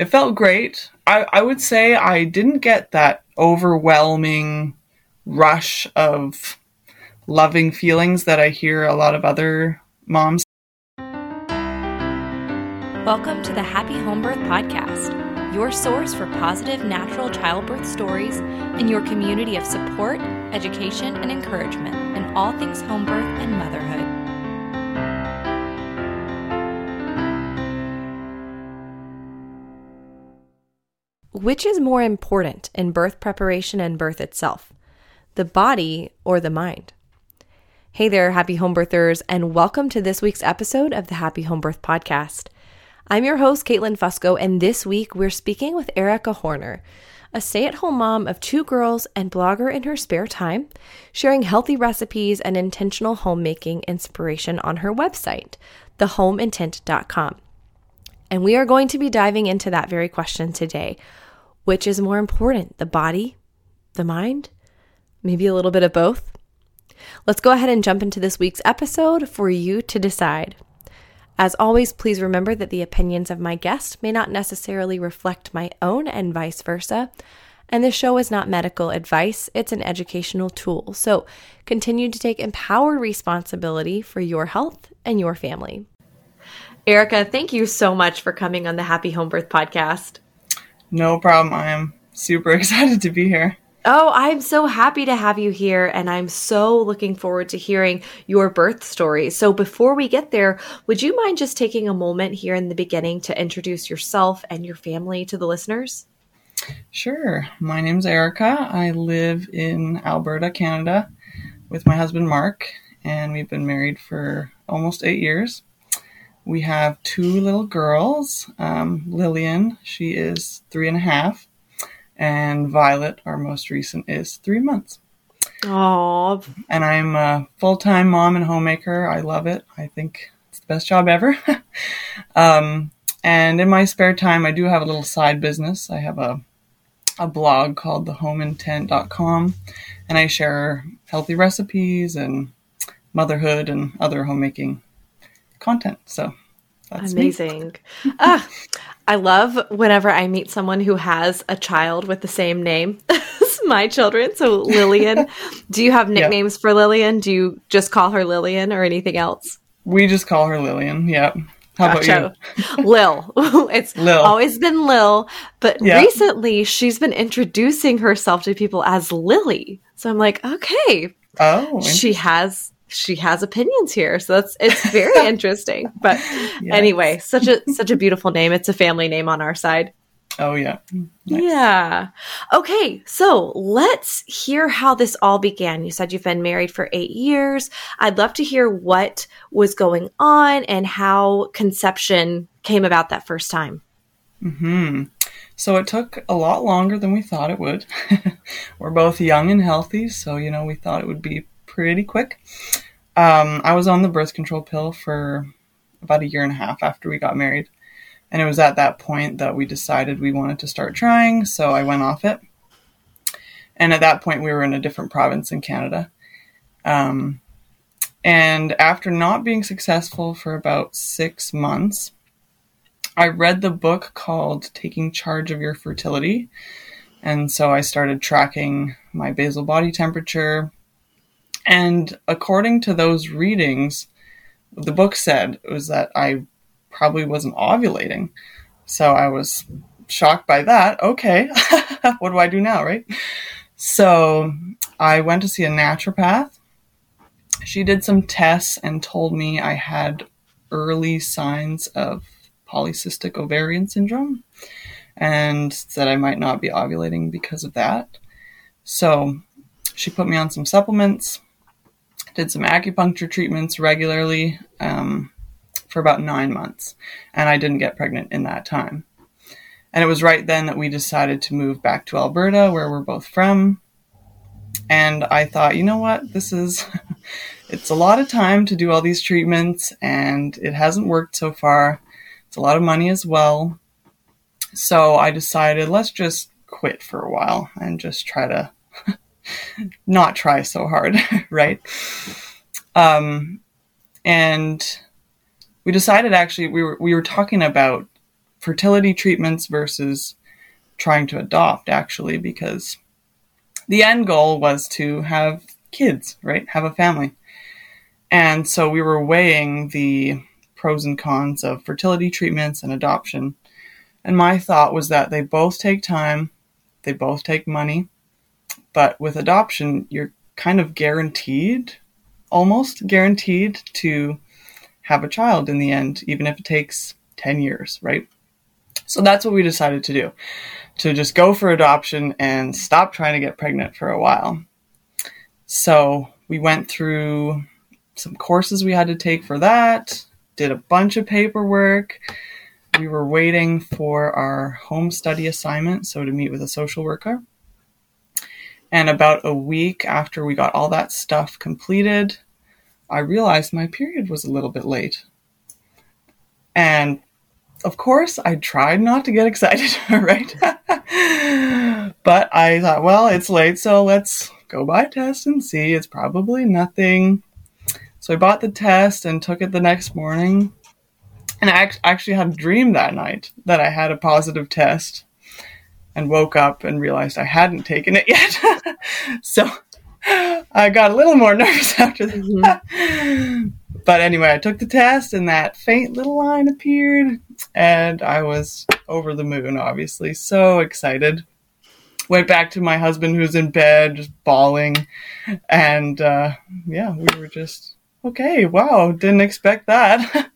it felt great. I, I would say I didn't get that overwhelming rush of loving feelings that I hear a lot of other moms. Welcome to the Happy Home Birth Podcast, your source for positive natural childbirth stories and your community of support, education, and encouragement in all things home birth and motherhood. Which is more important in birth preparation and birth itself, the body or the mind? Hey there, happy home birthers, and welcome to this week's episode of the Happy Home Birth Podcast. I'm your host, Caitlin Fusco, and this week we're speaking with Errika Horner, a stay at home mom of two girls and blogger in her spare time, sharing healthy recipes and intentional homemaking inspiration on her website, thehomeintent.com. And we are going to be diving into that very question today which is more important, the body, the mind, maybe a little bit of both? Let's go ahead and jump into this week's episode for you to decide. As always, please remember that the opinions of my guest may not necessarily reflect my own and vice versa. And the show is not medical advice, it's an educational tool. So continue to take empowered responsibility for your health and your family. Errika, thank you so much for coming on the Happy Home Birth podcast. No problem. I am super excited to be here. Oh, I'm so happy to have you here, and I'm so looking forward to hearing your birth story. So, before we get there, would you mind just taking a moment here in the beginning to introduce yourself and your family to the listeners? Sure. My name's Errika. I live in Alberta, Canada, with my husband Mark, and we've been married for almost eight years. We have two little girls. Um, Lillian, she is three and a half, and Violet, our most recent, is three months. Oh. And I'm a full time mom and homemaker. I love it. I think it's the best job ever. um, and in my spare time, I do have a little side business. I have a a blog called thehomeintent.com, and I share healthy recipes and motherhood and other homemaking content. So that's amazing. ah, I love whenever I meet someone who has a child with the same name as my children. So Lillian, do you have nicknames for Lillian? Do you just call her Lillian or anything else? We just call her Lillian. Yep. How gotcha. about you? Lil. it's Lil. always been Lil, but recently she's been introducing herself to people as Lily. So I'm like, okay. Oh, she has she has opinions here. So that's it's very interesting. But yes. anyway, such a such a beautiful name. It's a family name on our side. Oh yeah. Nice. Yeah. Okay, so let's hear how this all began. You said you've been married for 8 years. I'd love to hear what was going on and how conception came about that first time. Mhm. So it took a lot longer than we thought it would. We're both young and healthy, so you know, we thought it would be pretty quick. Um, I was on the birth control pill for about a year and a half after we got married. And it was at that point that we decided we wanted to start trying, so I went off it. And at that point, we were in a different province in Canada. Um, and after not being successful for about six months, I read the book called Taking Charge of Your Fertility. And so I started tracking my basal body temperature, and according to those readings, the book said it was that I probably wasn't ovulating. So I was shocked by that. Okay, what do I do now, right? So I went to see a naturopath. She did some tests and told me I had early signs of polycystic ovarian syndrome and said I might not be ovulating because of that. So she put me on some supplements did some acupuncture treatments regularly um, for about nine months, and I didn't get pregnant in that time. And it was right then that we decided to move back to Alberta, where we're both from. And I thought, you know what, this is. it's a lot of time to do all these treatments, and it hasn't worked so far. It's a lot of money as well. So I decided, let's just quit for a while and just try to not try so hard, right? Um, and we decided actually we were we were talking about fertility treatments versus trying to adopt, actually, because the end goal was to have kids, right? Have a family. And so we were weighing the pros and cons of fertility treatments and adoption. And my thought was that they both take time, they both take money, but with adoption, you're kind of guaranteed, almost guaranteed to have a child in the end, even if it takes 10 years, right? So that's what we decided to do to just go for adoption and stop trying to get pregnant for a while. So we went through some courses we had to take for that, did a bunch of paperwork. We were waiting for our home study assignment, so to meet with a social worker. And about a week after we got all that stuff completed, I realized my period was a little bit late. And of course, I tried not to get excited, right? but I thought, well, it's late, so let's go buy a test and see. It's probably nothing. So I bought the test and took it the next morning. And I actually had a dream that night that I had a positive test and woke up and realized I hadn't taken it yet. so I got a little more nervous after that. Mm-hmm. But anyway, I took the test and that faint little line appeared and I was over the moon, obviously. So excited. Went back to my husband who's in bed, just bawling. And uh, yeah, we were just, okay, wow, didn't expect that.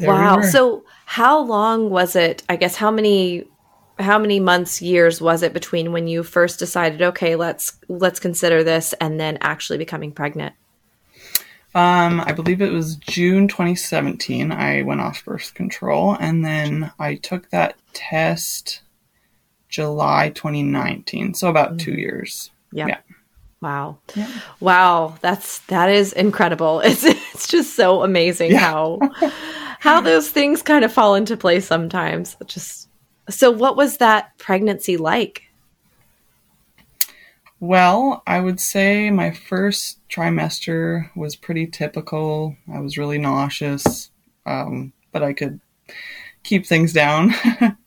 wow. We so how long was it? I guess how many how many months years was it between when you first decided okay let's let's consider this and then actually becoming pregnant um, I believe it was June 2017. I went off birth control, and then I took that test July 2019. So about mm-hmm. two years. Yep. Yeah. Wow. Yeah. Wow. That's that is incredible. It's it's just so amazing yeah. how how those things kind of fall into place sometimes. Just so what was that pregnancy like? Well, I would say my first trimester was pretty typical. I was really nauseous, um, but I could keep things down.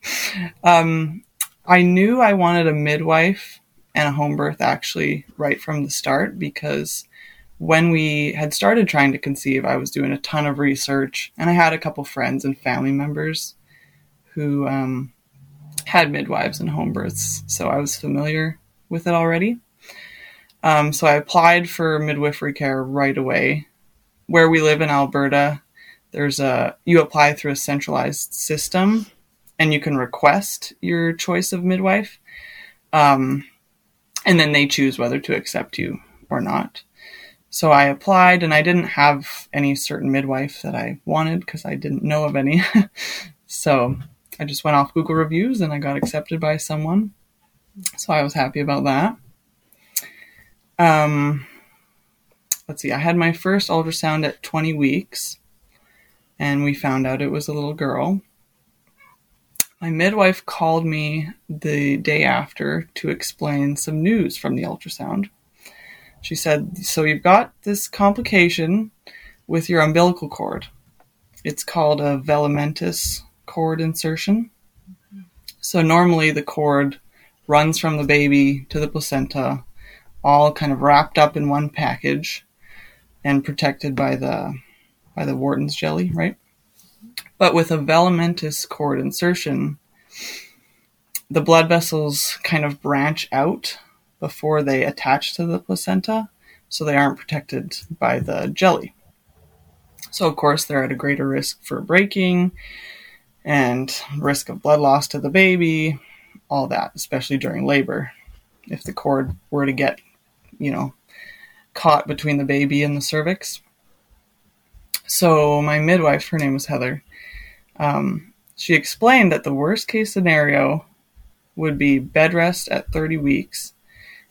um, I knew I wanted a midwife and a home birth actually right from the start because when we had started trying to conceive, I was doing a ton of research and I had a couple friends and family members who um, had midwives and home births, so I was familiar with it already. Um, so I applied for midwifery care right away. Where we live in Alberta, there's a you apply through a centralized system, and you can request your choice of midwife, um, and then they choose whether to accept you or not. So I applied, and I didn't have any certain midwife that I wanted because I didn't know of any. so I just went off Google reviews, and I got accepted by someone. So I was happy about that. Um, let's see, I had my first ultrasound at 20 weeks, and we found out it was a little girl. My midwife called me the day after to explain some news from the ultrasound. She said, So you've got this complication with your umbilical cord. It's called a velamentous cord insertion. So normally the cord runs from the baby to the placenta all kind of wrapped up in one package and protected by the by the Wharton's jelly, right? But with a velamentous cord insertion, the blood vessels kind of branch out before they attach to the placenta, so they aren't protected by the jelly. So of course they're at a greater risk for breaking and risk of blood loss to the baby, all that, especially during labor. If the cord were to get you know, caught between the baby and the cervix. So my midwife, her name was Heather, um, she explained that the worst case scenario would be bed rest at 30 weeks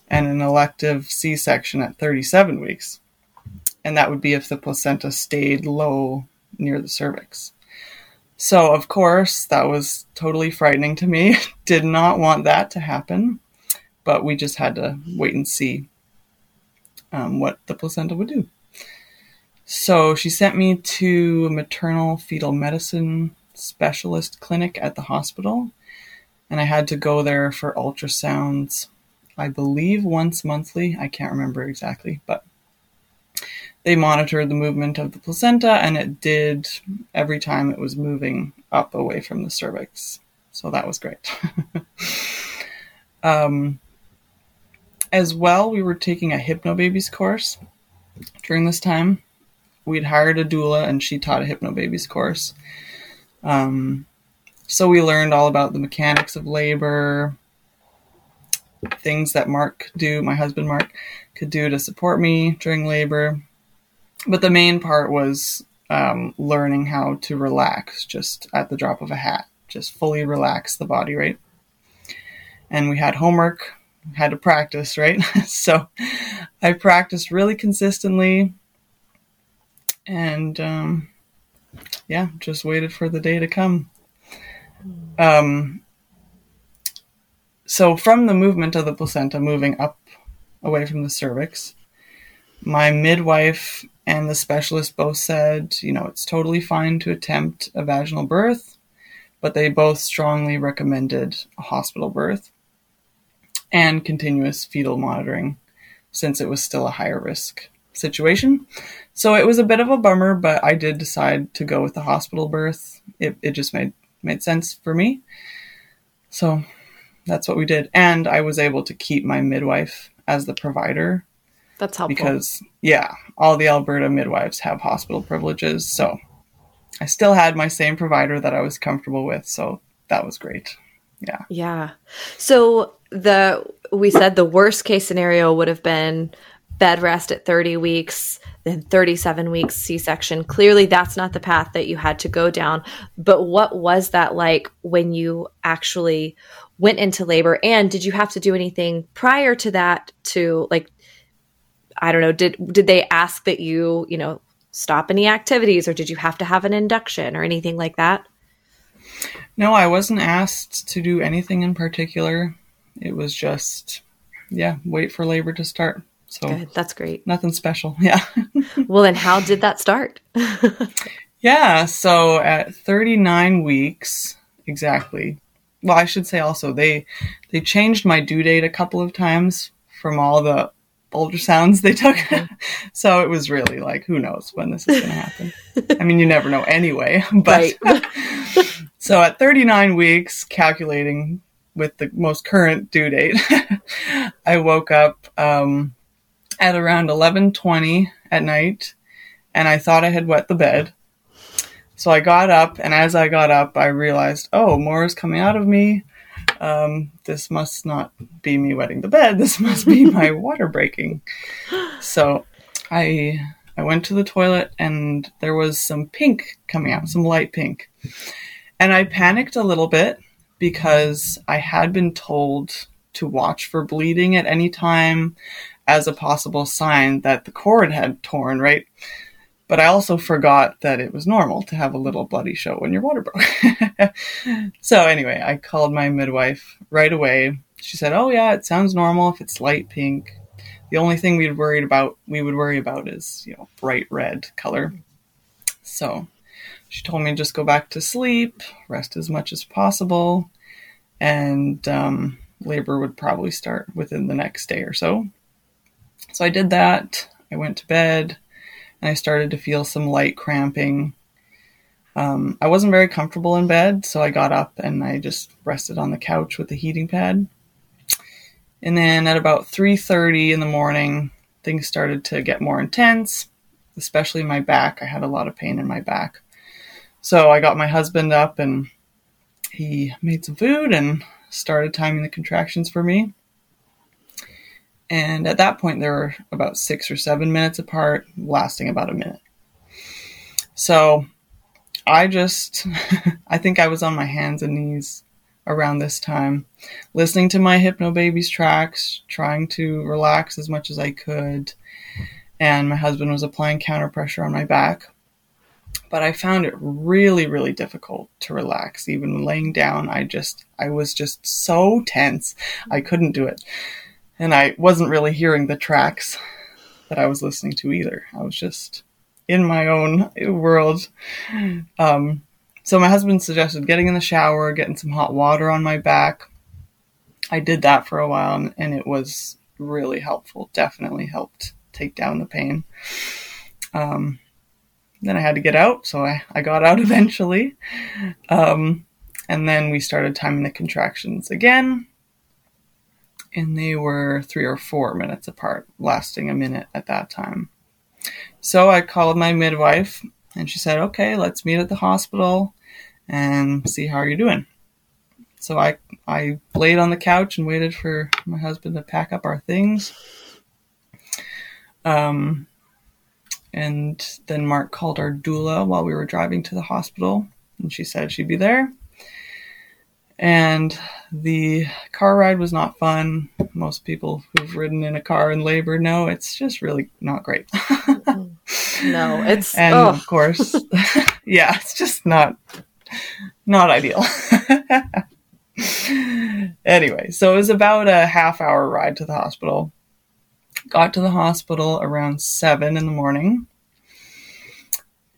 and an elective C section at 37 weeks. And that would be if the placenta stayed low near the cervix. So, of course, that was totally frightening to me. Did not want that to happen, but we just had to wait and see um, what the placenta would do. So she sent me to a maternal fetal medicine specialist clinic at the hospital. And I had to go there for ultrasounds, I believe once monthly. I can't remember exactly, but they monitored the movement of the placenta and it did every time it was moving up away from the cervix. So that was great. um, as well, we were taking a Hypnobabies course during this time. We'd hired a doula and she taught a Hypnobabies course. Um, so we learned all about the mechanics of labor, things that Mark do, my husband Mark could do to support me during labor. But the main part was um, learning how to relax just at the drop of a hat, just fully relax the body, right? And we had homework, had to practice, right? so I practiced really consistently and um, yeah, just waited for the day to come. Um, so from the movement of the placenta moving up away from the cervix, my midwife and the specialist both said, you know, it's totally fine to attempt a vaginal birth, but they both strongly recommended a hospital birth and continuous fetal monitoring since it was still a higher risk situation. So it was a bit of a bummer, but I did decide to go with the hospital birth. It, it just made made sense for me. So that's what we did. And I was able to keep my midwife as the provider. That's helpful. Because, yeah, all the Alberta midwives have hospital privileges. So I still had my same provider that I was comfortable with. So that was great. Yeah. Yeah. So the, we said the worst case scenario would have been bed rest at 30 weeks, then 37 weeks C section. Clearly, that's not the path that you had to go down. But what was that like when you actually went into labor? And did you have to do anything prior to that to like, I don't know, did did they ask that you, you know, stop any activities or did you have to have an induction or anything like that? No, I wasn't asked to do anything in particular. It was just yeah, wait for labor to start. So Good. That's great. Nothing special. Yeah. well, then how did that start? yeah. So at 39 weeks, exactly. Well, I should say also they they changed my due date a couple of times from all the ultrasounds they took. so it was really like, who knows when this is going to happen? I mean, you never know anyway. But so at 39 weeks, calculating with the most current due date, I woke up um, at around 11:20 at night and I thought I had wet the bed. So I got up and as I got up I realized, "Oh, more is coming out of me. Um, this must not be me wetting the bed. This must be my water breaking." So I I went to the toilet and there was some pink coming out, some light pink. And I panicked a little bit because I had been told to watch for bleeding at any time as a possible sign that the cord had torn, right? But I also forgot that it was normal to have a little bloody show when your water broke. so anyway, I called my midwife right away. She said, "Oh yeah, it sounds normal if it's light pink. The only thing we'd worried about we would worry about is, you know, bright red color." So she told me to just go back to sleep, rest as much as possible, and um, labor would probably start within the next day or so. So I did that. I went to bed I started to feel some light cramping. Um, I wasn't very comfortable in bed, so I got up and I just rested on the couch with the heating pad. And then at about 3:30 in the morning, things started to get more intense, especially my back. I had a lot of pain in my back. So I got my husband up and he made some food and started timing the contractions for me. And at that point, they were about six or seven minutes apart, lasting about a minute. So I just, I think I was on my hands and knees around this time, listening to my Hypnobabies tracks, trying to relax as much as I could. And my husband was applying counter pressure on my back. But I found it really, really difficult to relax. Even laying down, I just, I was just so tense. I couldn't do it and I wasn't really hearing the tracks that I was listening to either. I was just in my own world. Um, so my husband suggested getting in the shower, getting some hot water on my back. I did that for a while and, and it was really helpful. Definitely helped take down the pain. Um, then I had to get out, so I, I got out eventually. Um, and then we started timing the contractions again. And they were three or four minutes apart, lasting a minute at that time. So I called my midwife and she said, okay, let's meet at the hospital and see how you're doing. So I, I laid on the couch and waited for my husband to pack up our things. Um, and then Mark called our doula while we were driving to the hospital, and she said she'd be there. And the car ride was not fun. Most people who've ridden in a car in labor know it's just really not great. Mm-hmm. no, it's and oh. of course, yeah, it's just not not ideal. anyway, so it was about a half hour ride to the hospital. Got to the hospital around seven in the morning,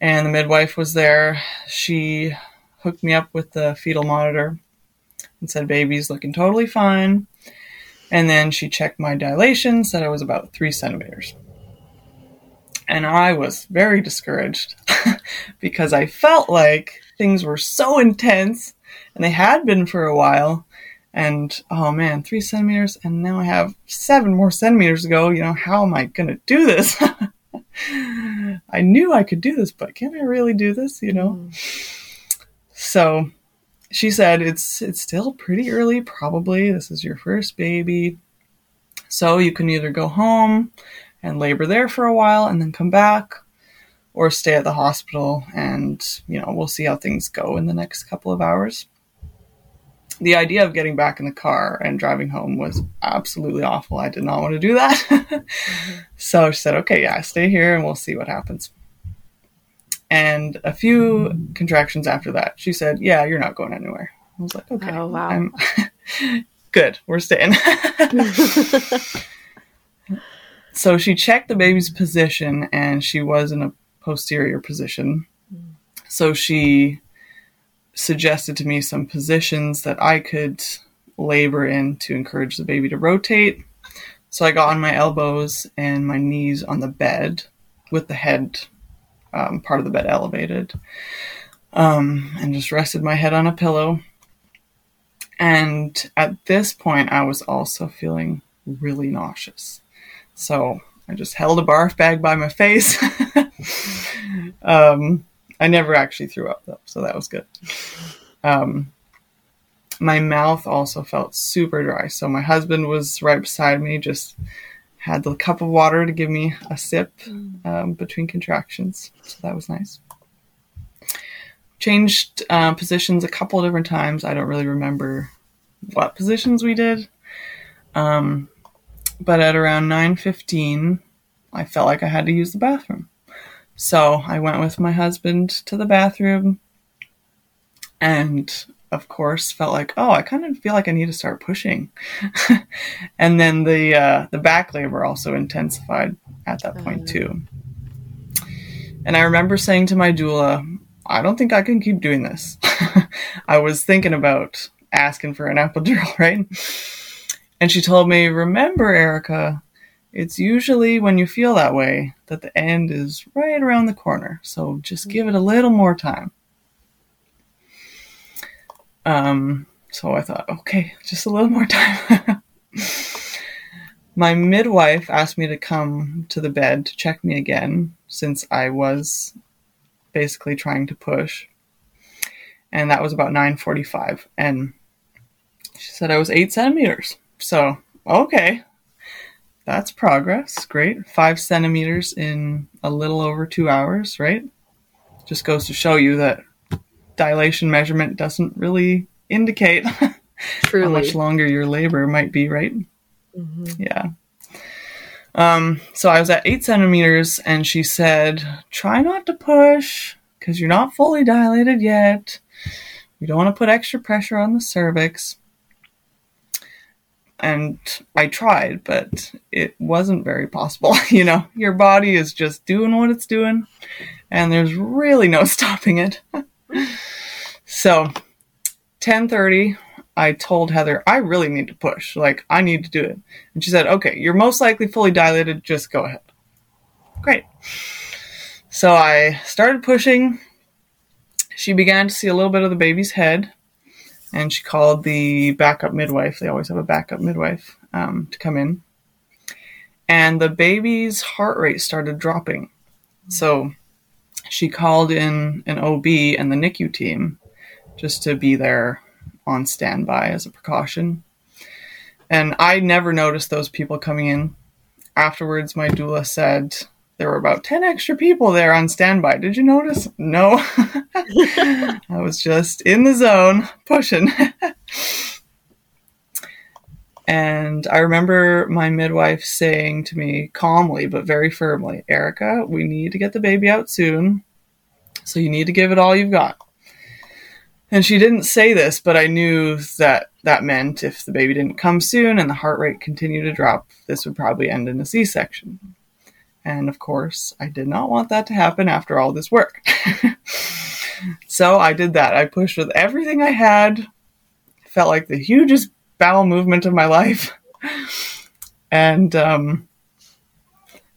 and the midwife was there. She hooked me up with the fetal monitor and said, Baby's looking totally fine. And then she checked my dilation, said I was about three centimeters. And I was very discouraged because I felt like things were so intense and they had been for a while. And oh man, three centimeters, and now I have seven more centimeters to go. You know, how am I going to do this? I knew I could do this, but can I really do this? You know? Mm. So she said it's it's still pretty early probably. This is your first baby. So you can either go home and labor there for a while and then come back or stay at the hospital and you know we'll see how things go in the next couple of hours. The idea of getting back in the car and driving home was absolutely awful. I did not want to do that. Mm-hmm. so she said okay yeah stay here and we'll see what happens and a few contractions after that, she said, Yeah, you're not going anywhere. I was like, Okay. Oh, wow. I'm good. We're staying. so she checked the baby's position and she was in a posterior position. So she suggested to me some positions that I could labor in to encourage the baby to rotate. So I got on my elbows and my knees on the bed with the head um, part of the bed elevated, um, and just rested my head on a pillow. And at this point, I was also feeling really nauseous. So I just held a barf bag by my face. um, I never actually threw up though, so that was good. Um, my mouth also felt super dry. So my husband was right beside me, just had the cup of water to give me a sip mm. um, between contractions. So that was nice. Changed uh, positions a couple different times. I don't really remember what positions we did. Um, but at around 9.15, I felt like I had to use the bathroom. So I went with my husband to the bathroom and of course, felt like, oh, I kind of feel like I need to start pushing. and then the uh, the back labor also intensified at that point uh-huh. too. And I remember saying to my doula, I don't think I can keep doing this. I was thinking about asking for an epidural, right? And she told me, remember, Errika, it's usually when you feel that way that the end is right around the corner. So just give it a little more time. Um, so I thought, okay, just a little more time. My midwife asked me to come to the bed to check me again since I was basically trying to push. And that was about 9:45 and she said I was 8 centimeters. So, okay. That's progress. Great. 5 centimeters in a little over 2 hours, right? Just goes to show you that dilation measurement doesn't really indicate how much longer your labor might be, right? Mm-hmm. Yeah. Um, so I was at eight centimeters, and she said, "Try not to push because you're not fully dilated yet. You don't want to put extra pressure on the cervix." And I tried, but it wasn't very possible. you know, your body is just doing what it's doing, and there's really no stopping it. So, 10:30, I told Heather, I really need to push. Like, I need to do it. And she said, Okay, you're most likely fully dilated. Just go ahead. Great. So I started pushing. She began to see a little bit of the baby's head, and she called the backup midwife. They always have a backup midwife um, to come in. And the baby's heart rate started dropping. So she called in an OB and the NICU team just to be there on standby as a precaution. And I never noticed those people coming in. Afterwards, my doula said there were about 10 extra people there on standby. Did you notice? No. I was just in the zone pushing. and I remember my midwife saying to me calmly but very firmly, Errika, we need to get the baby out soon. So you need to give it all you've got. And she didn't say this, but I knew that that meant if the baby didn't come soon and the heart rate continued to drop, this would probably end in a C section. And of course, I did not want that to happen after all this work. so I did that. I pushed with everything I had. Felt like the hugest bowel movement of my life. and um,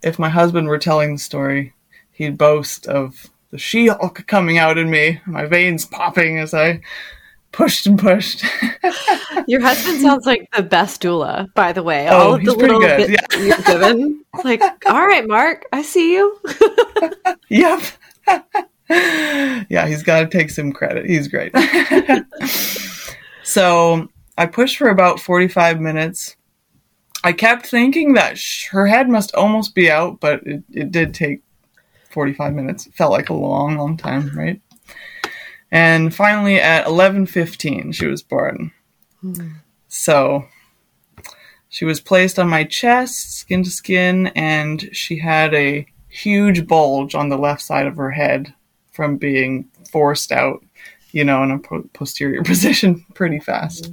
if my husband were telling the story, he'd boast of the She Hulk coming out in me, my veins popping as I pushed and pushed. Your husband sounds like the best doula, by the way. Oh, All of the little bits yeah. you're given. like, all right, Mark, I see you. yep. yeah, he's got to take some credit. He's great. so I pushed for about 45 minutes. I kept thinking that sh- her head must almost be out, but it, it did take 45 minutes. It felt like a long, long time, right? And finally, at 11:15, she was born. So she was placed on my chest, skin to skin, and she had a huge bulge on the left side of her head from being forced out, you know, in a posterior position pretty fast.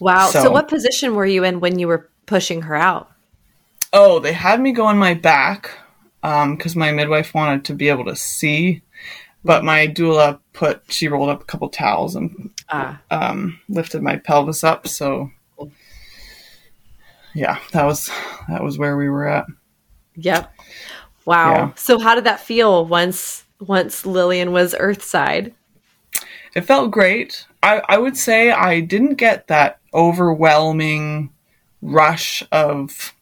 Wow. So, so, what position were you in when you were pushing her out? Oh, they had me go on my back because um, my midwife wanted to be able to see but my doula put she rolled up a couple towels and ah. um, lifted my pelvis up. So yeah, that was that was where we were at. Yep. Wow. Yeah. So how did that feel once once Lillian was Earthside? It felt great. I, I would say I didn't get that overwhelming rush of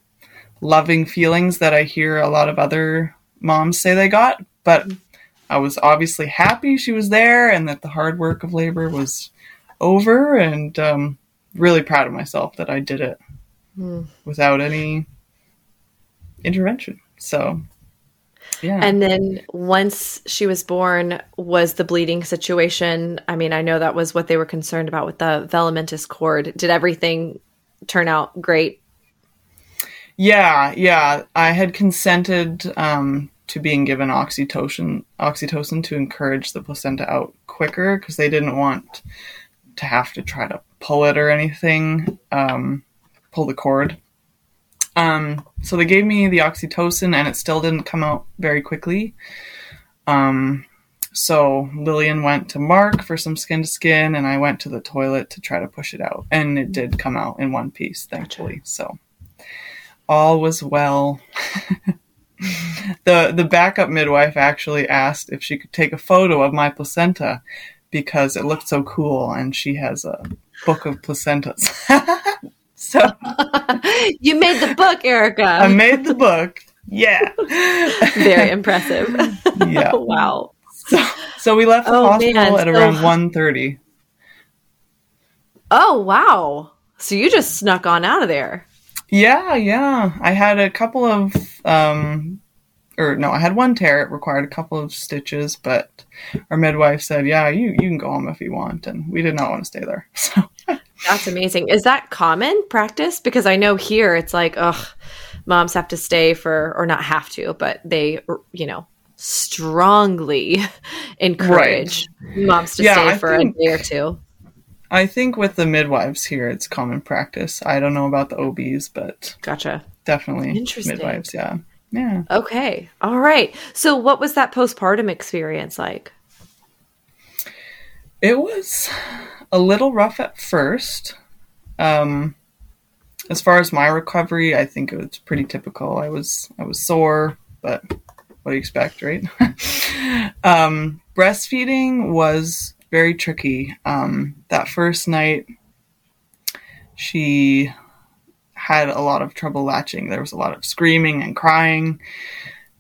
loving feelings that I hear a lot of other moms say they got, but I was obviously happy she was there and that the hard work of labor was over, and um, really proud of myself that I did it mm. without any intervention. So, yeah. And then once she was born, was the bleeding situation? I mean, I know that was what they were concerned about with the velamentous cord. Did everything turn out great? Yeah, yeah. I had consented um, to being given oxytocin oxytocin to encourage the placenta out quicker because they didn't want to have to try to pull it or anything, um, pull the cord. Um, so they gave me the oxytocin and it still didn't come out very quickly. Um, so Lillian went to Mark for some skin to skin, and I went to the toilet to try to push it out, and it did come out in one piece, thankfully. So all was well. the the backup midwife actually asked if she could take a photo of my placenta because it looked so cool and she has a book of placentas. so you made the book, Errika. I made the book. Yeah. Very impressive. yeah. wow. So, so we left the oh, hospital man. at around so... 1.30. Oh, wow. So you just snuck on out of there. Yeah, yeah. I had a couple of um or no, I had one tear. It required a couple of stitches, but our midwife said, "Yeah, you you can go home if you want," and we did not want to stay there. So that's amazing. Is that common practice? Because I know here it's like, ugh, moms have to stay for, or not have to, but they, you know, strongly encourage right. moms to yeah, stay I for think, a day or two. I think with the midwives here, it's common practice. I don't know about the OBs, but gotcha. Definitely midwives. Yeah, yeah. Okay, all right. So, what was that postpartum experience like? It was a little rough at first. Um, as far as my recovery, I think it was pretty typical. I was I was sore, but what do you expect, right? um, breastfeeding was very tricky. Um, that first night, she had a lot of trouble latching. There was a lot of screaming and crying.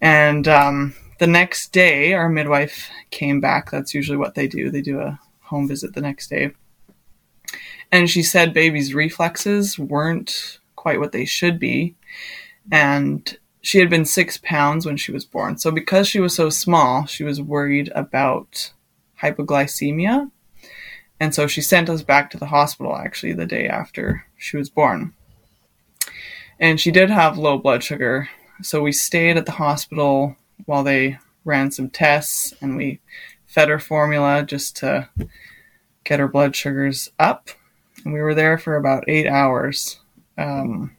And um, the next day, our midwife came back. That's usually what they do. They do a home visit the next day. And she said baby's reflexes weren't quite what they should be. And she had been six pounds when she was born. So, because she was so small, she was worried about hypoglycemia. And so she sent us back to the hospital actually the day after she was born. And she did have low blood sugar. So we stayed at the hospital while they ran some tests and we fed her formula just to get her blood sugars up. And we were there for about eight hours. Um,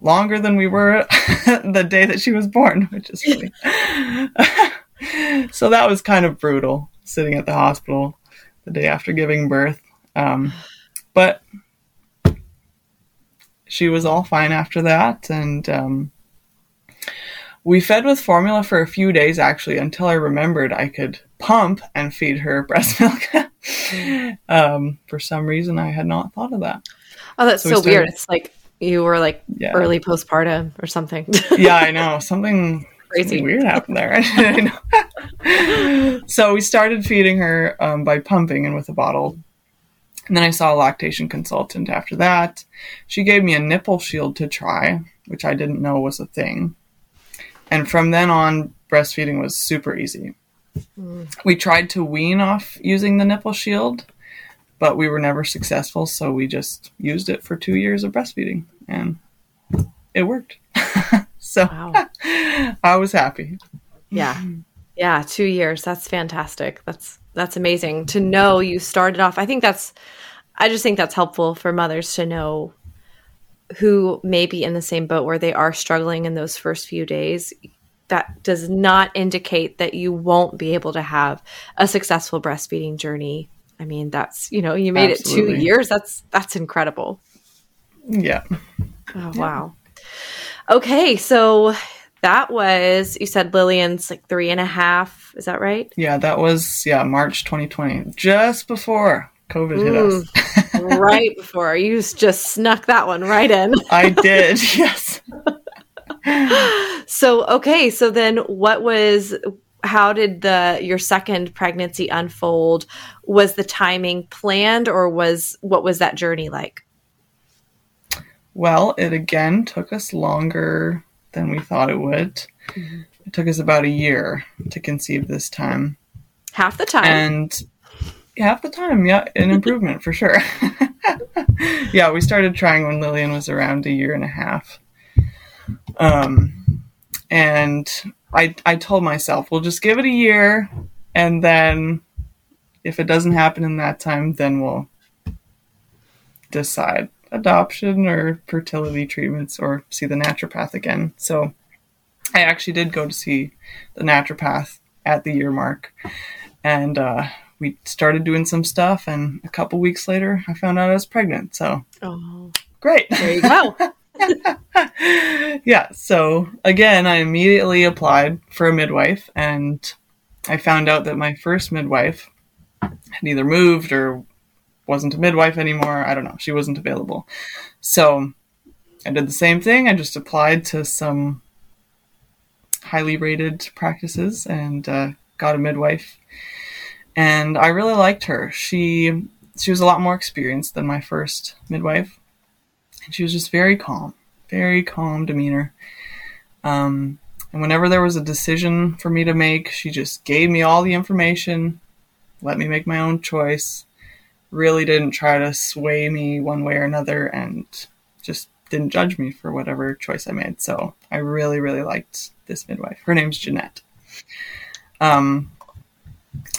longer than we were the day that she was born, which is funny. so that was kind of brutal sitting at the hospital the day after giving birth. Um, but she was all fine after that. And um, we fed with formula for a few days actually until I remembered I could pump and feed her breast milk. um, for some reason, I had not thought of that. Oh, that's so, so started, weird. It's like you were like yeah. early postpartum or something. yeah, I know. Something crazy something weird happened there. so we started feeding her um, by pumping and with a bottle. And then I saw a lactation consultant after that. She gave me a nipple shield to try, which I didn't know was a thing. And from then on, breastfeeding was super easy. Mm. We tried to wean off using the nipple shield, but we were never successful, so we just used it for two years of breastfeeding, and it worked. so wow. I was happy. Yeah. Yeah, 2 years. That's fantastic. That's that's amazing to know you started off. I think that's I just think that's helpful for mothers to know who may be in the same boat where they are struggling in those first few days. That does not indicate that you won't be able to have a successful breastfeeding journey. I mean, that's, you know, you made Absolutely. it 2 years. That's that's incredible. Yeah. Oh, wow. Okay, so that was you said Lillian's like three and a half. Is that right? Yeah, that was yeah March 2020, just before COVID Ooh, hit us. Right before you just snuck that one right in. I did. Yes. so okay, so then what was how did the your second pregnancy unfold? Was the timing planned or was what was that journey like? Well, it again took us longer than we thought it would. Mm-hmm. It took us about a year to conceive this time. Half the time. And half the time, yeah, an improvement for sure. yeah, we started trying when Lillian was around a year and a half. Um, and I, I told myself, we'll just give it a year, and then if it doesn't happen in that time, then we'll decide adoption or fertility treatments or see the naturopath again. So I actually did go to see the naturopath at the year mark. And uh, we started doing some stuff. And a couple weeks later, I found out I was pregnant. So oh, great. There you go. yeah. So again, I immediately applied for a midwife. And I found out that my first midwife had either moved or wasn't a midwife anymore. I don't know. She wasn't available. So I did the same thing. I just applied to some highly rated practices and uh, got a midwife. And I really liked her. She she was a lot more experienced than my first midwife, and she was just very calm, very calm demeanor. Um, and whenever there was a decision for me to make, she just gave me all the information, let me make my own choice, really didn't try to sway me one way or another and just didn't judge me for whatever choice I made. So I really, really liked this midwife. Her name's Jeanette. Um,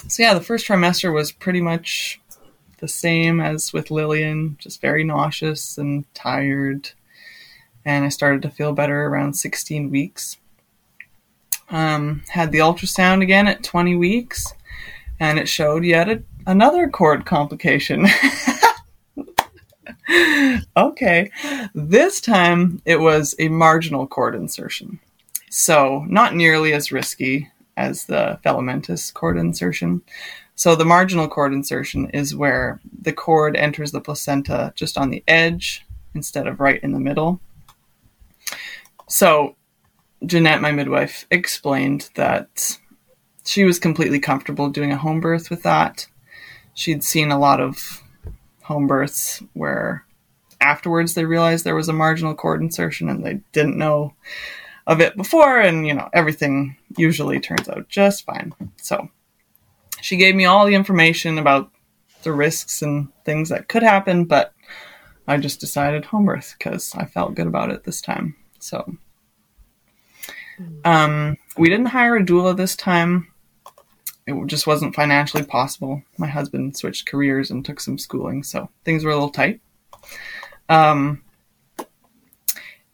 so yeah, the first trimester was pretty much the same as with Lillian, just very nauseous and tired. And I started to feel better around 16 weeks. Um, had the ultrasound again at 20 weeks, and it showed yet another cord complication. okay. This time it was a marginal cord insertion. So, not nearly as risky as the velamentous cord insertion. So, the marginal cord insertion is where the cord enters the placenta just on the edge instead of right in the middle. So, Jeanette, my midwife, explained that she was completely comfortable doing a home birth with that. She'd seen a lot of home births where afterwards they realized there was a marginal cord insertion and they didn't know of it before, and you know, everything usually turns out just fine. So she gave me all the information about the risks and things that could happen, but I just decided home birth because I felt good about it this time. So um, we didn't hire a doula this time. It just wasn't financially possible. My husband switched careers and took some schooling, so things were a little tight. Um,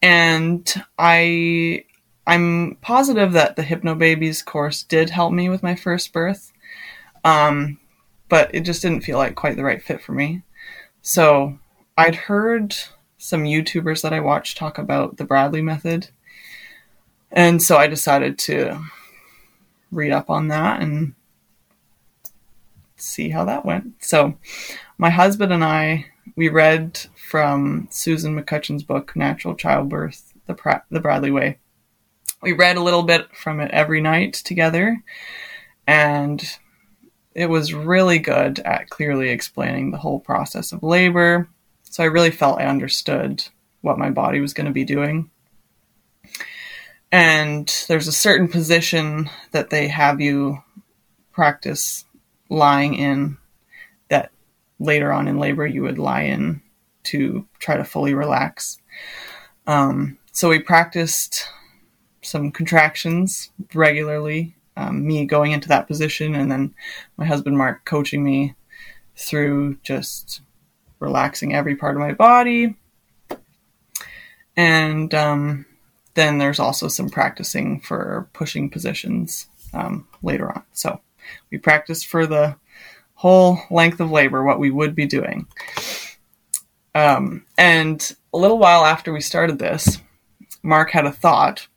and I I'm positive that the Hypnobabies course did help me with my first birth. Um, but it just didn't feel like quite the right fit for me. So I'd heard some YouTubers that I watched talk about the Bradley method. And so I decided to read up on that and see how that went. So my husband and I we read from Susan McCutcheon's book Natural Childbirth, the pra- the Bradley Way. We read a little bit from it every night together and it was really good at clearly explaining the whole process of labor. So I really felt I understood what my body was going to be doing. And there's a certain position that they have you practice lying in that later on in labor you would lie in to try to fully relax. Um, so we practiced some contractions regularly, um, me going into that position, and then my husband Mark coaching me through just relaxing every part of my body. And um, then there's also some practicing for pushing positions um, later on. So we practiced for the whole length of labor what we would be doing. Um, and a little while after we started this, Mark had a thought.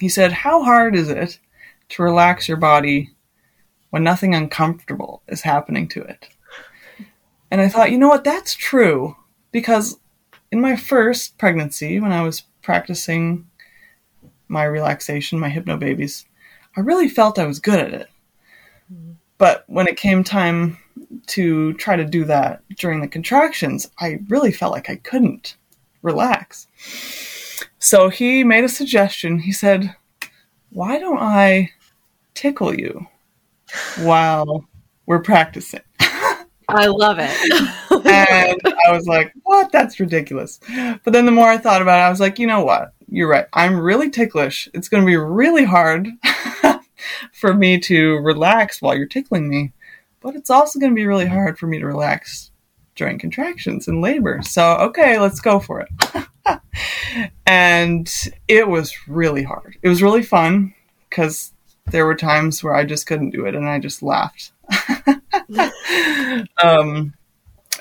He said, How hard is it to relax your body when nothing uncomfortable is happening to it? And I thought, you know what, that's true. Because in my first pregnancy, when I was practicing my relaxation, my Hypnobabies, I really felt I was good at it. But when it came time to try to do that during the contractions, I really felt like I couldn't relax. So he made a suggestion. He said, Why don't I tickle you while we're practicing? I love it. and I was like, What? That's ridiculous. But then the more I thought about it, I was like, You know what? You're right. I'm really ticklish. It's going to be really hard for me to relax while you're tickling me, but it's also going to be really hard for me to relax during contractions and labor. So, okay, let's go for it. and it was really hard. It was really fun because there were times where I just couldn't do it and I just laughed. um,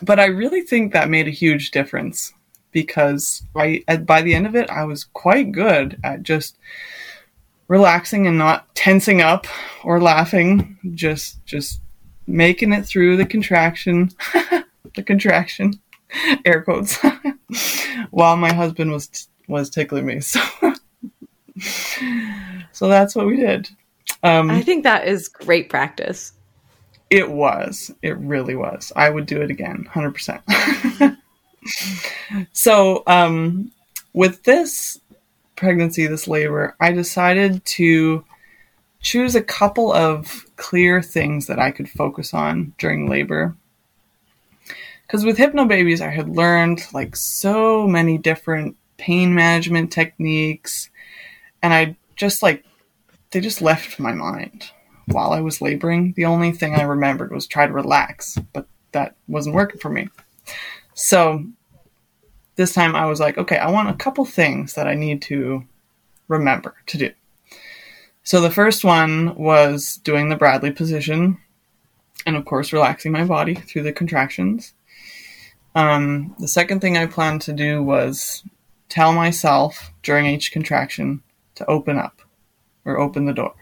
but I really think that made a huge difference because I, by the end of it, I was quite good at just relaxing and not tensing up or laughing, just just making it through the contraction, the contraction, air quotes, while my husband was was tickling me. So, so that's what we did. Um, I think that is great practice. It was. It really was. I would do it again, hundred percent. So, um, with this pregnancy, this labor, I decided to choose a couple of clear things that I could focus on during labor. Because with Hypnobabies, I had learned like so many different pain management techniques, and I just like, they just left my mind while I was laboring. The only thing I remembered was try to relax, but that wasn't working for me. So this time I was like, okay, I want a couple things that I need to remember to do. So the first one was doing the Bradley position. and of course, relaxing my body through the contractions. Um, the second thing I planned to do was tell myself during each contraction to open up or open the door.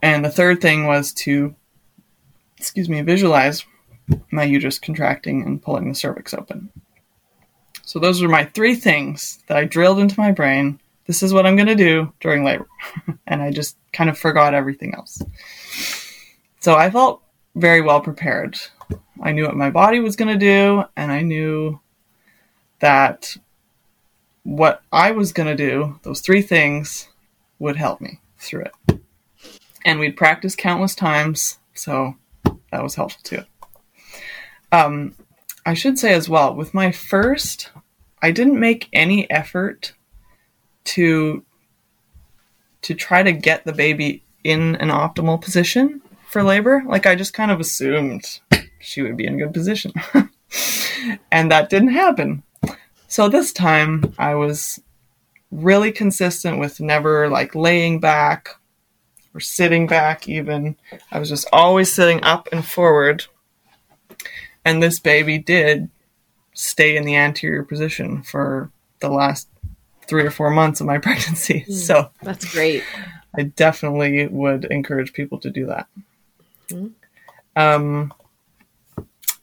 And the third thing was to, excuse me, visualize my uterus contracting and pulling the cervix open. So those were my three things that I drilled into my brain. This is what I'm going to do during labor. and I just kind of forgot everything else. So I felt very well prepared. I knew what my body was going to do, and I knew that what I was going to do, those three things, would help me through it. And we'd practiced countless times, so that was helpful too. Um, I should say as well, with my first, I didn't make any effort to to try to get the baby in an optimal position for labor. Like I just kind of assumed she would be in good position. and that didn't happen. So this time I was really consistent with never like laying back or sitting back even. I was just always sitting up and forward. And this baby did stay in the anterior position for the last three or four months of my pregnancy. Mm, so that's great. I definitely would encourage people to do that. Mm-hmm. Um,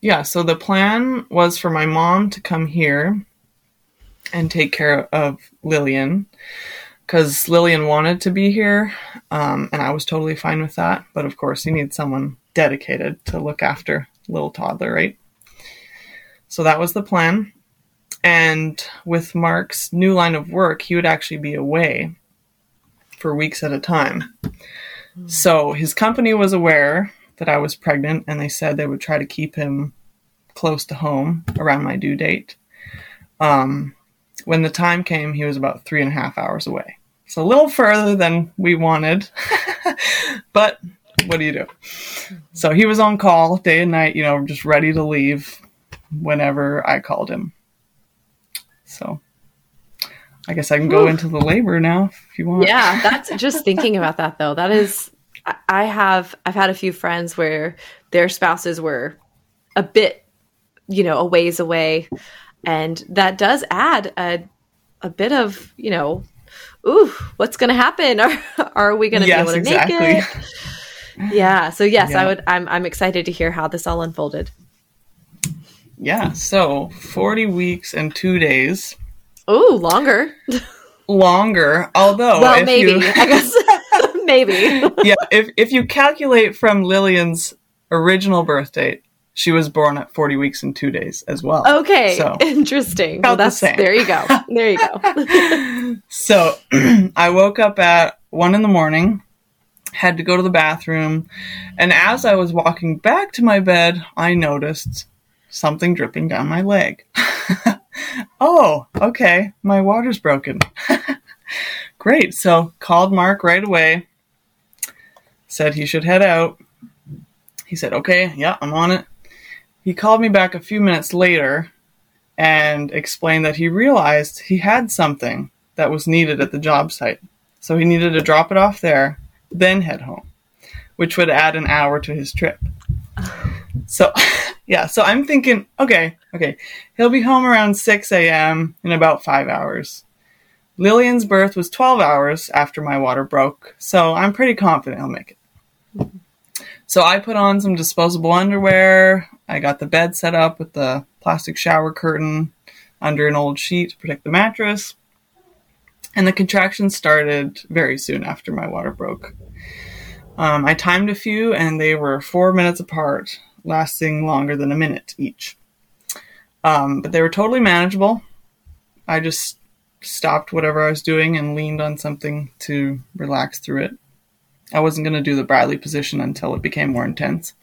yeah, so the plan was for my mom to come here and take care of Lillian because Lillian wanted to be here, um, and I was totally fine with that. But of course, you need someone dedicated to look after little toddler, right? So that was the plan. And with Mark's new line of work, he would actually be away for weeks at a time. So his company was aware that I was pregnant, and they said they would try to keep him close to home around my due date. Um, when the time came, he was about three and a half hours away. So a little further than we wanted, but what do you do? So he was on call day and night, you know, just ready to leave whenever I called him. So I guess I can go Ooh. into the labor now if you want. Yeah, that's just thinking about that though. That is, I have, I've had a few friends where their spouses were a bit, you know, a ways away. And that does add a, a bit of, you know, ooh, what's going to happen? Are, are we going to yes, be able to exactly. make it? Yeah. So yes, yeah. I would, I'm, I'm excited to hear how this all unfolded. Yeah, so 40 weeks and two days. Oh, longer. longer. Although, well, maybe. You... I guess maybe. yeah, if if you calculate from Lillian's original birth date, she was born at 40 weeks and two days as well. Okay, so, interesting. Well, that's the there you go. There you go. so I woke up at one in the morning, had to go to the bathroom, and as I was walking back to my bed, I noticed something dripping down my leg. oh, okay, my water's broken. Great. So called Mark right away. Said he should head out. He said, "Okay, yeah, I'm on it." He called me back a few minutes later and explained that he realized he had something that was needed at the job site. So he needed to drop it off there, then head home, which would add an hour to his trip. So, yeah, so I'm thinking, okay, okay, he'll be home around 6 a.m. in about five hours. Lillian's birth was 12 hours after my water broke, so I'm pretty confident he'll make it. So I put on some disposable underwear. I got the bed set up with the plastic shower curtain under an old sheet to protect the mattress. And the contractions started very soon after my water broke. Um, I timed a few and they were four minutes apart lasting longer than a minute each. Um, but they were totally manageable. I just stopped whatever I was doing and leaned on something to relax through it. I wasn't going to do the Bradley position until it became more intense.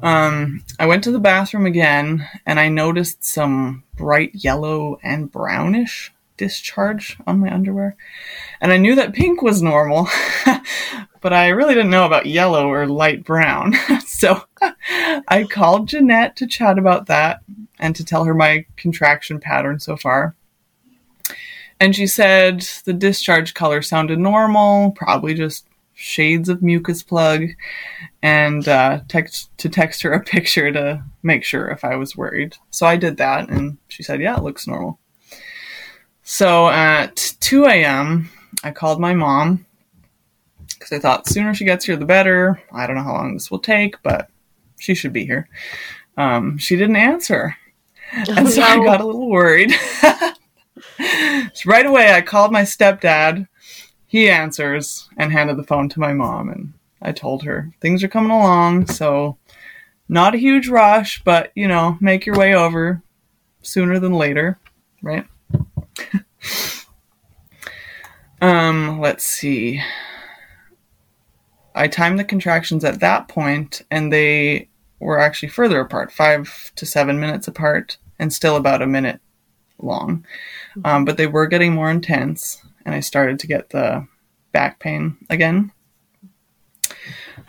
Um, I went to the bathroom again and I noticed some bright yellow and brownish discharge on my underwear. And I knew that pink was normal, but I really didn't know about yellow or light brown. so I called Jeanette to chat about that and to tell her my contraction pattern so far. And she said the discharge color sounded normal, probably just shades of mucus plug and uh, text to text her a picture to make sure if I was worried. So I did that, and she said, "Yeah, it looks normal." So at 2 a.m., I called my mom because I thought sooner she gets here, the better. I don't know how long this will take, but she should be here. Um, she didn't answer. And so I got a little worried. so right away, I called my stepdad. He answers and handed the phone to my mom. And I told her things are coming along. So not a huge rush, but you know, make your way over sooner than later, right? um, let's see. I timed the contractions at that point, and they were actually further apart, five to seven minutes apart, and still about a minute long. Um, but they were getting more intense, and I started to get the back pain again.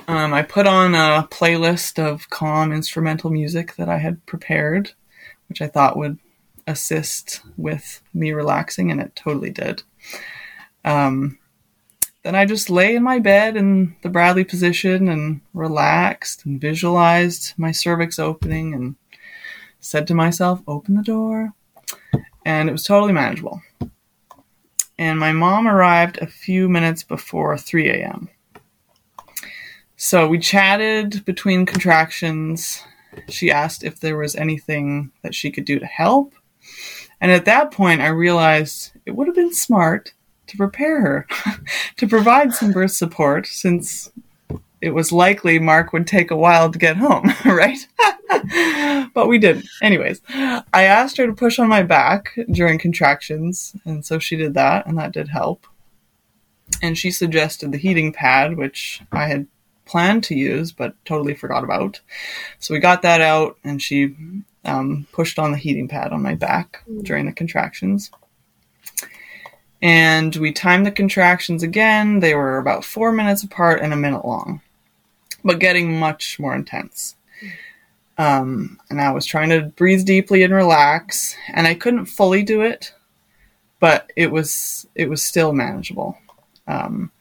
Um, I put on a playlist of calm instrumental music that I had prepared, which I thought would assist with me relaxing, and it totally did. Um, then I just lay in my bed in the Bradley position and relaxed and visualized my cervix opening and said to myself, open the door. And it was totally manageable. And my mom arrived a few minutes before 3 a.m. So we chatted between contractions. She asked if there was anything that she could do to help. And at that point, I realized it would have been smart to prepare her, to provide some birth support, since it was likely Mark would take a while to get home, right? but we didn't. Anyways, I asked her to push on my back during contractions, and so she did that, and that did help. And she suggested the heating pad, which I had planned to use but totally forgot about. So we got that out, and she um, pushed on the heating pad on my back during the contractions. And we timed the contractions again. They were about four minutes apart and a minute long, but getting much more intense. Um, and I was trying to breathe deeply and relax, and I couldn't fully do it, but it was it was still manageable. Um,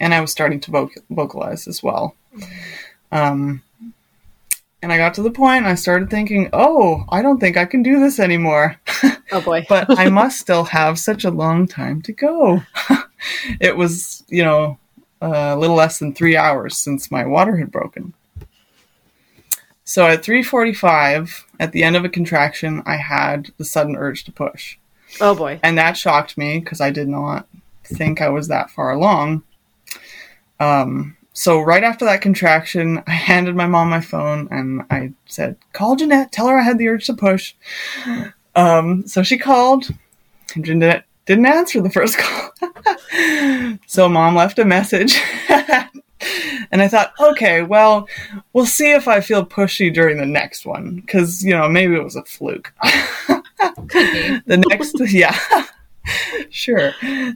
and I was starting to voc- vocalize as well. Um, and I got to the point I started thinking, oh, I don't think I can do this anymore. Oh boy. but I must still have such a long time to go. it was, you know, a little less than three hours since my water had broken. So at 3:45, at the end of a contraction, I had the sudden urge to push, oh boy. and that shocked me because I did not think I was that far along. Um, so right after that contraction, I handed my mom my phone and I said, "Call Jeanette. Tell her I had the urge to push." Um, so she called. And Jeanette didn't answer the first call. so mom left a message. and I thought, okay, well, we'll see if I feel pushy during the next one. Because, you know, maybe it was a fluke. The next, yeah, sure.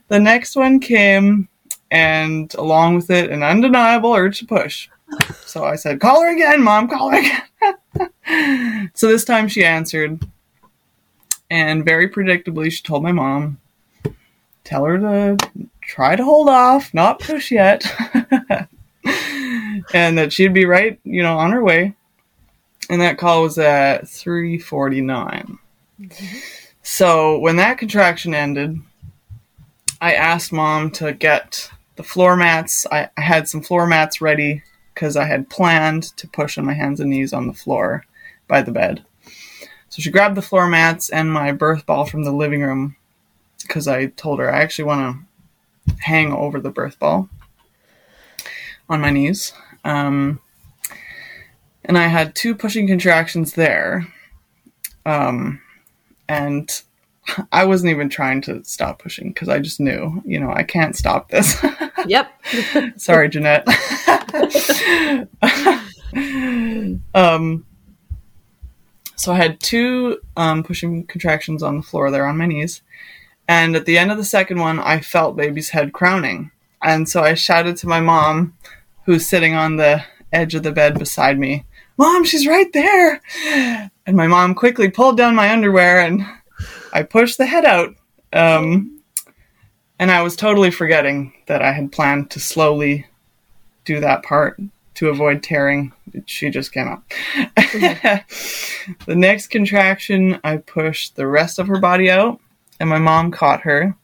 The next one came, and along with it, an undeniable urge to push. So I said, call her again, mom, call her again. so this time she answered, and very predictably, she told my mom, tell her to try to hold off, not push yet, and that she'd be right, you know, on her way. And that call was at 349. Mm-hmm. So when that contraction ended, I asked mom to get the floor mats. I, I had some floor mats ready because I had planned to push on my hands and knees on the floor by the bed. So she grabbed the floor mats and my birth ball from the living room because I told her I actually want to hang over the birth ball on my knees. Um, and I had two pushing contractions there. Um, and I wasn't even trying to stop pushing because I just knew, you know, I can't stop this. Yep. Sorry, Jeanette. um, so I had two um, pushing contractions on the floor there on my knees. And at the end of the second one, I felt baby's head crowning. And so I shouted to my mom, who's sitting on the edge of the bed beside me, Mom, she's right there. And my mom quickly pulled down my underwear and I pushed the head out. Um, and I was totally forgetting that I had planned to slowly do that part to avoid tearing. She just came out. the next contraction, I pushed the rest of her body out, and my mom caught her.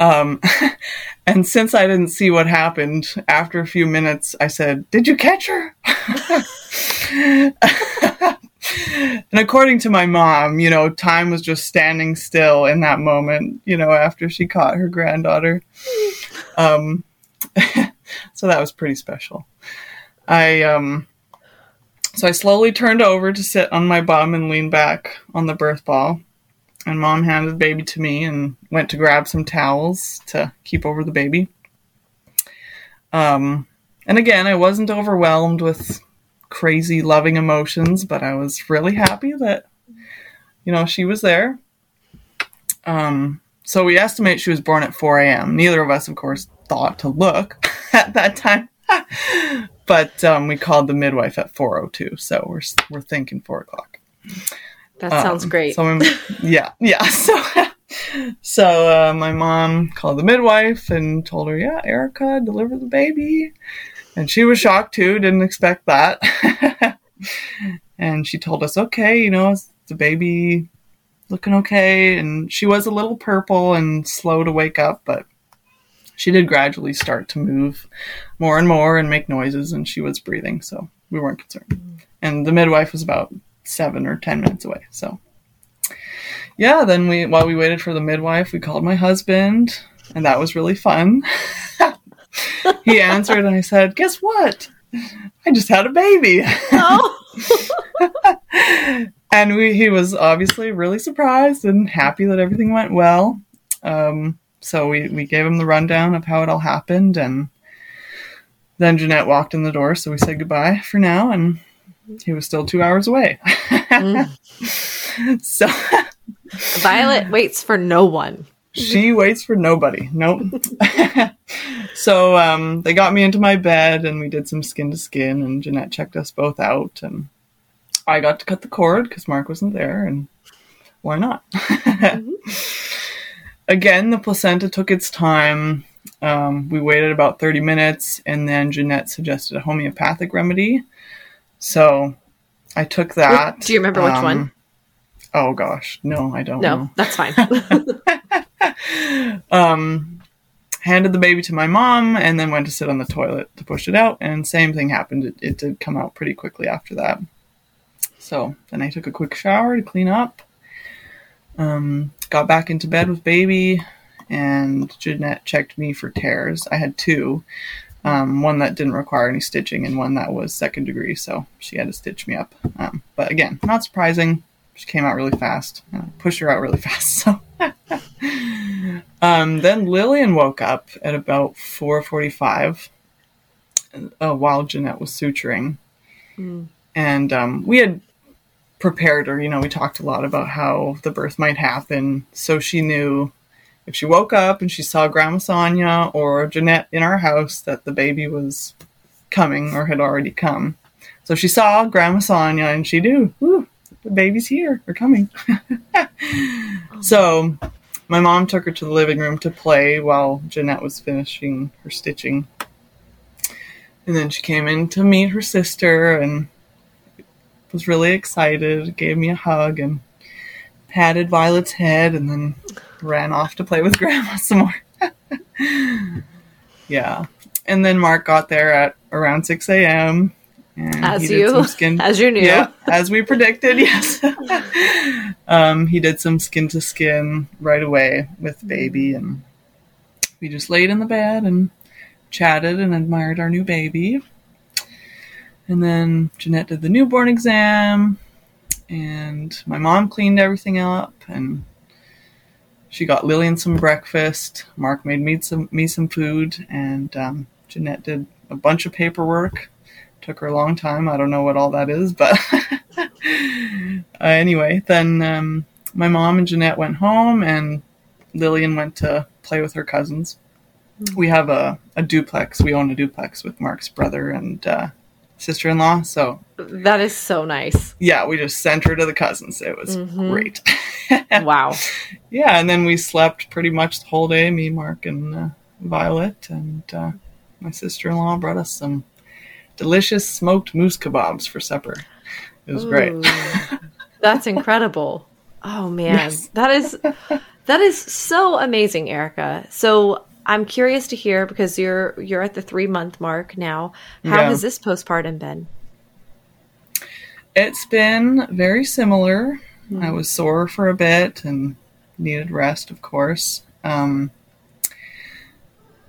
Um, and since I didn't see what happened, after a few minutes, I said, Did you catch her? and according to my mom, you know, time was just standing still in that moment, you know, after she caught her granddaughter. Um, so that was pretty special. I, um, so I slowly turned over to sit on my bum and lean back on the birth ball. And mom handed the baby to me and went to grab some towels to keep over the baby. Um, and again, I wasn't overwhelmed with crazy loving emotions, but I was really happy that, you know, she was there. Um, so we estimate she was born at 4 a.m. Neither of us, of course, thought to look at that time. but um, we called the midwife at 4:02, so we're we're thinking four o'clock. That sounds Um, great. So yeah, yeah. So so uh, my mom called the midwife and told her, yeah, Errika delivered the baby, and she was shocked too. Didn't expect that. and she told us, okay, you know, the baby looking okay? And she was a little purple and slow to wake up, but she did gradually start to move more and more and make noises, and she was breathing, so we weren't concerned. And the midwife was about seven or ten minutes away, so yeah. Then we, while we waited for the midwife, we called my husband, and that was really fun. he answered, and I said, "Guess what? I just had a baby." oh, and we, he was obviously really surprised and happy that everything went well. Um, so we, we gave him the rundown of how it all happened, and then Jeanette walked in the door, so we said goodbye for now, and he was still two hours away. so Violet waits for no one. She waits for nobody. Nope. so um, they got me into my bed, and we did some skin to skin, and Jeanette checked us both out, and I got to cut the cord because Mark wasn't there, and why not? Again, the placenta took its time. Um, we waited about 30 minutes, and then Jeanette suggested a homeopathic remedy. So I took that. Do you remember which Um, one? Oh gosh, no, I don't No, know. that's fine. um, handed the baby to my mom and then went to sit on the toilet to push it out. And same thing happened. It, it did come out pretty quickly after that. So then I took a quick shower to clean up. Um, got back into bed with baby, and Jeanette checked me for tears. I had two. Um, one that didn't require any stitching, and one that was second degree, so she had to stitch me up. Um, but again, not surprising. She came out really fast. Uh, pushed her out really fast. So um, then Lillian woke up at about 4:45 uh, while Jeanette was suturing, and um, we had prepared her. You know, we talked a lot about how the birth might happen, so she knew if she woke up and she saw Grandma Sonia or Jeanette in our house that the baby was coming or had already come. So she saw Grandma Sonia and she knew, the baby's here, they're coming. so my mom took her to the living room to play while Jeanette was finishing her stitching. And then she came in to meet her sister and was really excited, gave me a hug and patted Violet's head and then ran off to play with grandma some more. yeah. And then Mark got there at around 6 a.m. And As you- skin as you knew. Yeah, as we predicted, yes. um, he did some skin to skin right away with baby and we just laid in the bed and chatted and admired our new baby. And then Jeanette did the newborn exam, and my mom cleaned everything up, and she got Lillian some breakfast. Mark made me some me some food, and um, Jeanette did a bunch of paperwork. Took her a long time. I don't know what all that is, but uh, anyway, then um, my mom and Jeanette went home, and Lillian went to play with her cousins. We have a, a duplex. We own a duplex with Mark's brother and uh, sister in law. So That is so nice. yeah, we just sent her to the cousins. It was great. Wow. yeah, and then we slept pretty much the whole day, me, Mark, and uh, Violet, and uh, My sister in law brought us some delicious smoked moose kebabs for supper. It was Ooh, great. that's incredible. Oh man, yes. that is that is so amazing, Errika. So I'm curious to hear because you're you're at the three month mark now. How yeah. has this postpartum been? It's been very similar. Mm-hmm. I was sore for a bit and needed rest, of course. Um,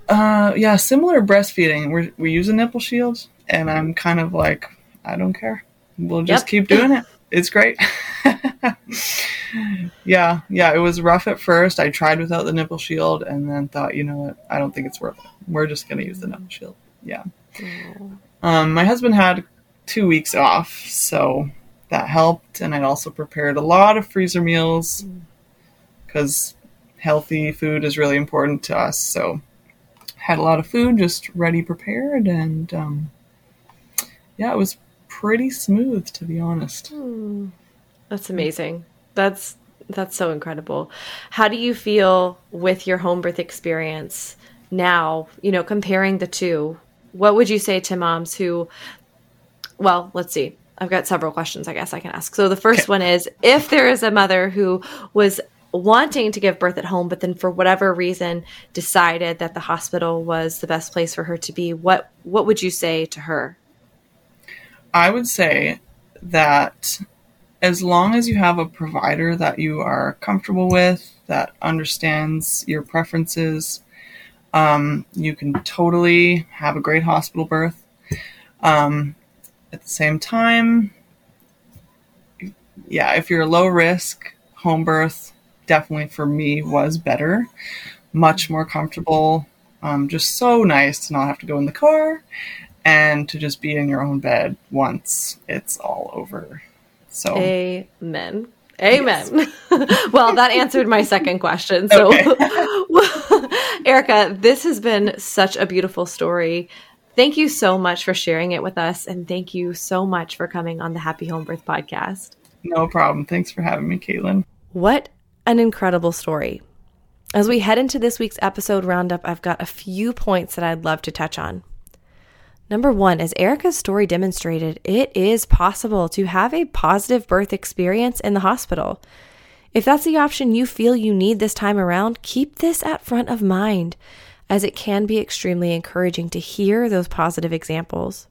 uh, yeah, similar breastfeeding. we we use a nipple shield, and I'm kind of like, I don't care. We'll just yep. keep doing it. It's great. yeah, yeah, it was rough at first. I tried without the nipple shield and then thought, you know what, I don't think it's worth it. We're just going to use the nipple shield. Yeah. Um, my husband had two weeks off, so that helped. And I'd also prepared a lot of freezer meals because healthy food is really important to us. So had a lot of food just ready prepared and um, yeah, it was pretty smooth to be honest. Mm. That's amazing. That's that's so incredible. How do you feel with your home birth experience now, you know, comparing the two? What would you say to moms who well, let's see. I've got several questions I guess I can ask. So the first okay. one is if there is a mother who was wanting to give birth at home but then for whatever reason decided that the hospital was the best place for her to be, what what would you say to her? I would say that as long as you have a provider that you are comfortable with, that understands your preferences, um, you can totally have a great hospital birth. Um, at the same time, yeah, if you're low risk, home birth definitely for me was better, much more comfortable. Um, just so nice to not have to go in the car and to just be in your own bed once it's all over. So Amen. Amen. Yes. well, that answered my second question. So Errika, this has been such a beautiful story. Thank you so much for sharing it with us and thank you so much for coming on the Happy Home Birth podcast. No problem. Thanks for having me, Caitlin. What an incredible story. As we head into this week's episode roundup, I've got a few points that I'd love to touch on. Number one, as Errika's story demonstrated, it is possible to have a positive birth experience in the hospital. If that's the option you feel you need this time around, keep this at front of mind, as it can be extremely encouraging to hear those positive examples.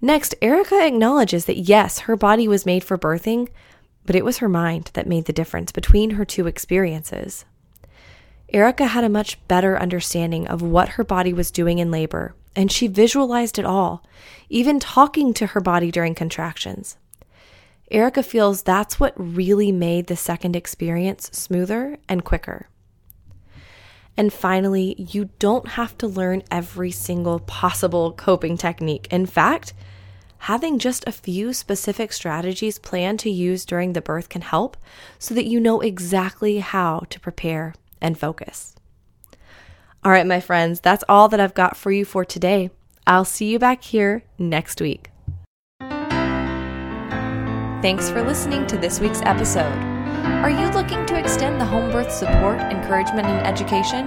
Next, Errika acknowledges that yes, her body was made for birthing, but it was her mind that made the difference between her two experiences. Errika had a much better understanding of what her body was doing in labor and she visualized it all, even talking to her body during contractions. Errika feels that's what really made the second experience smoother and quicker. And finally, you don't have to learn every single possible coping technique. In fact, having just a few specific strategies planned to use during the birth can help so that you know exactly how to prepare and focus. All right, my friends, that's all that I've got for you for today. I'll see you back here next week. Thanks for listening to this week's episode. Are you looking to extend the home birth support, encouragement, and education?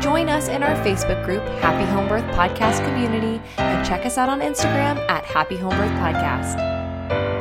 Join us in our Facebook group, Happy Home Birth Podcast Community, and check us out on Instagram at Happy Home Birth Podcast.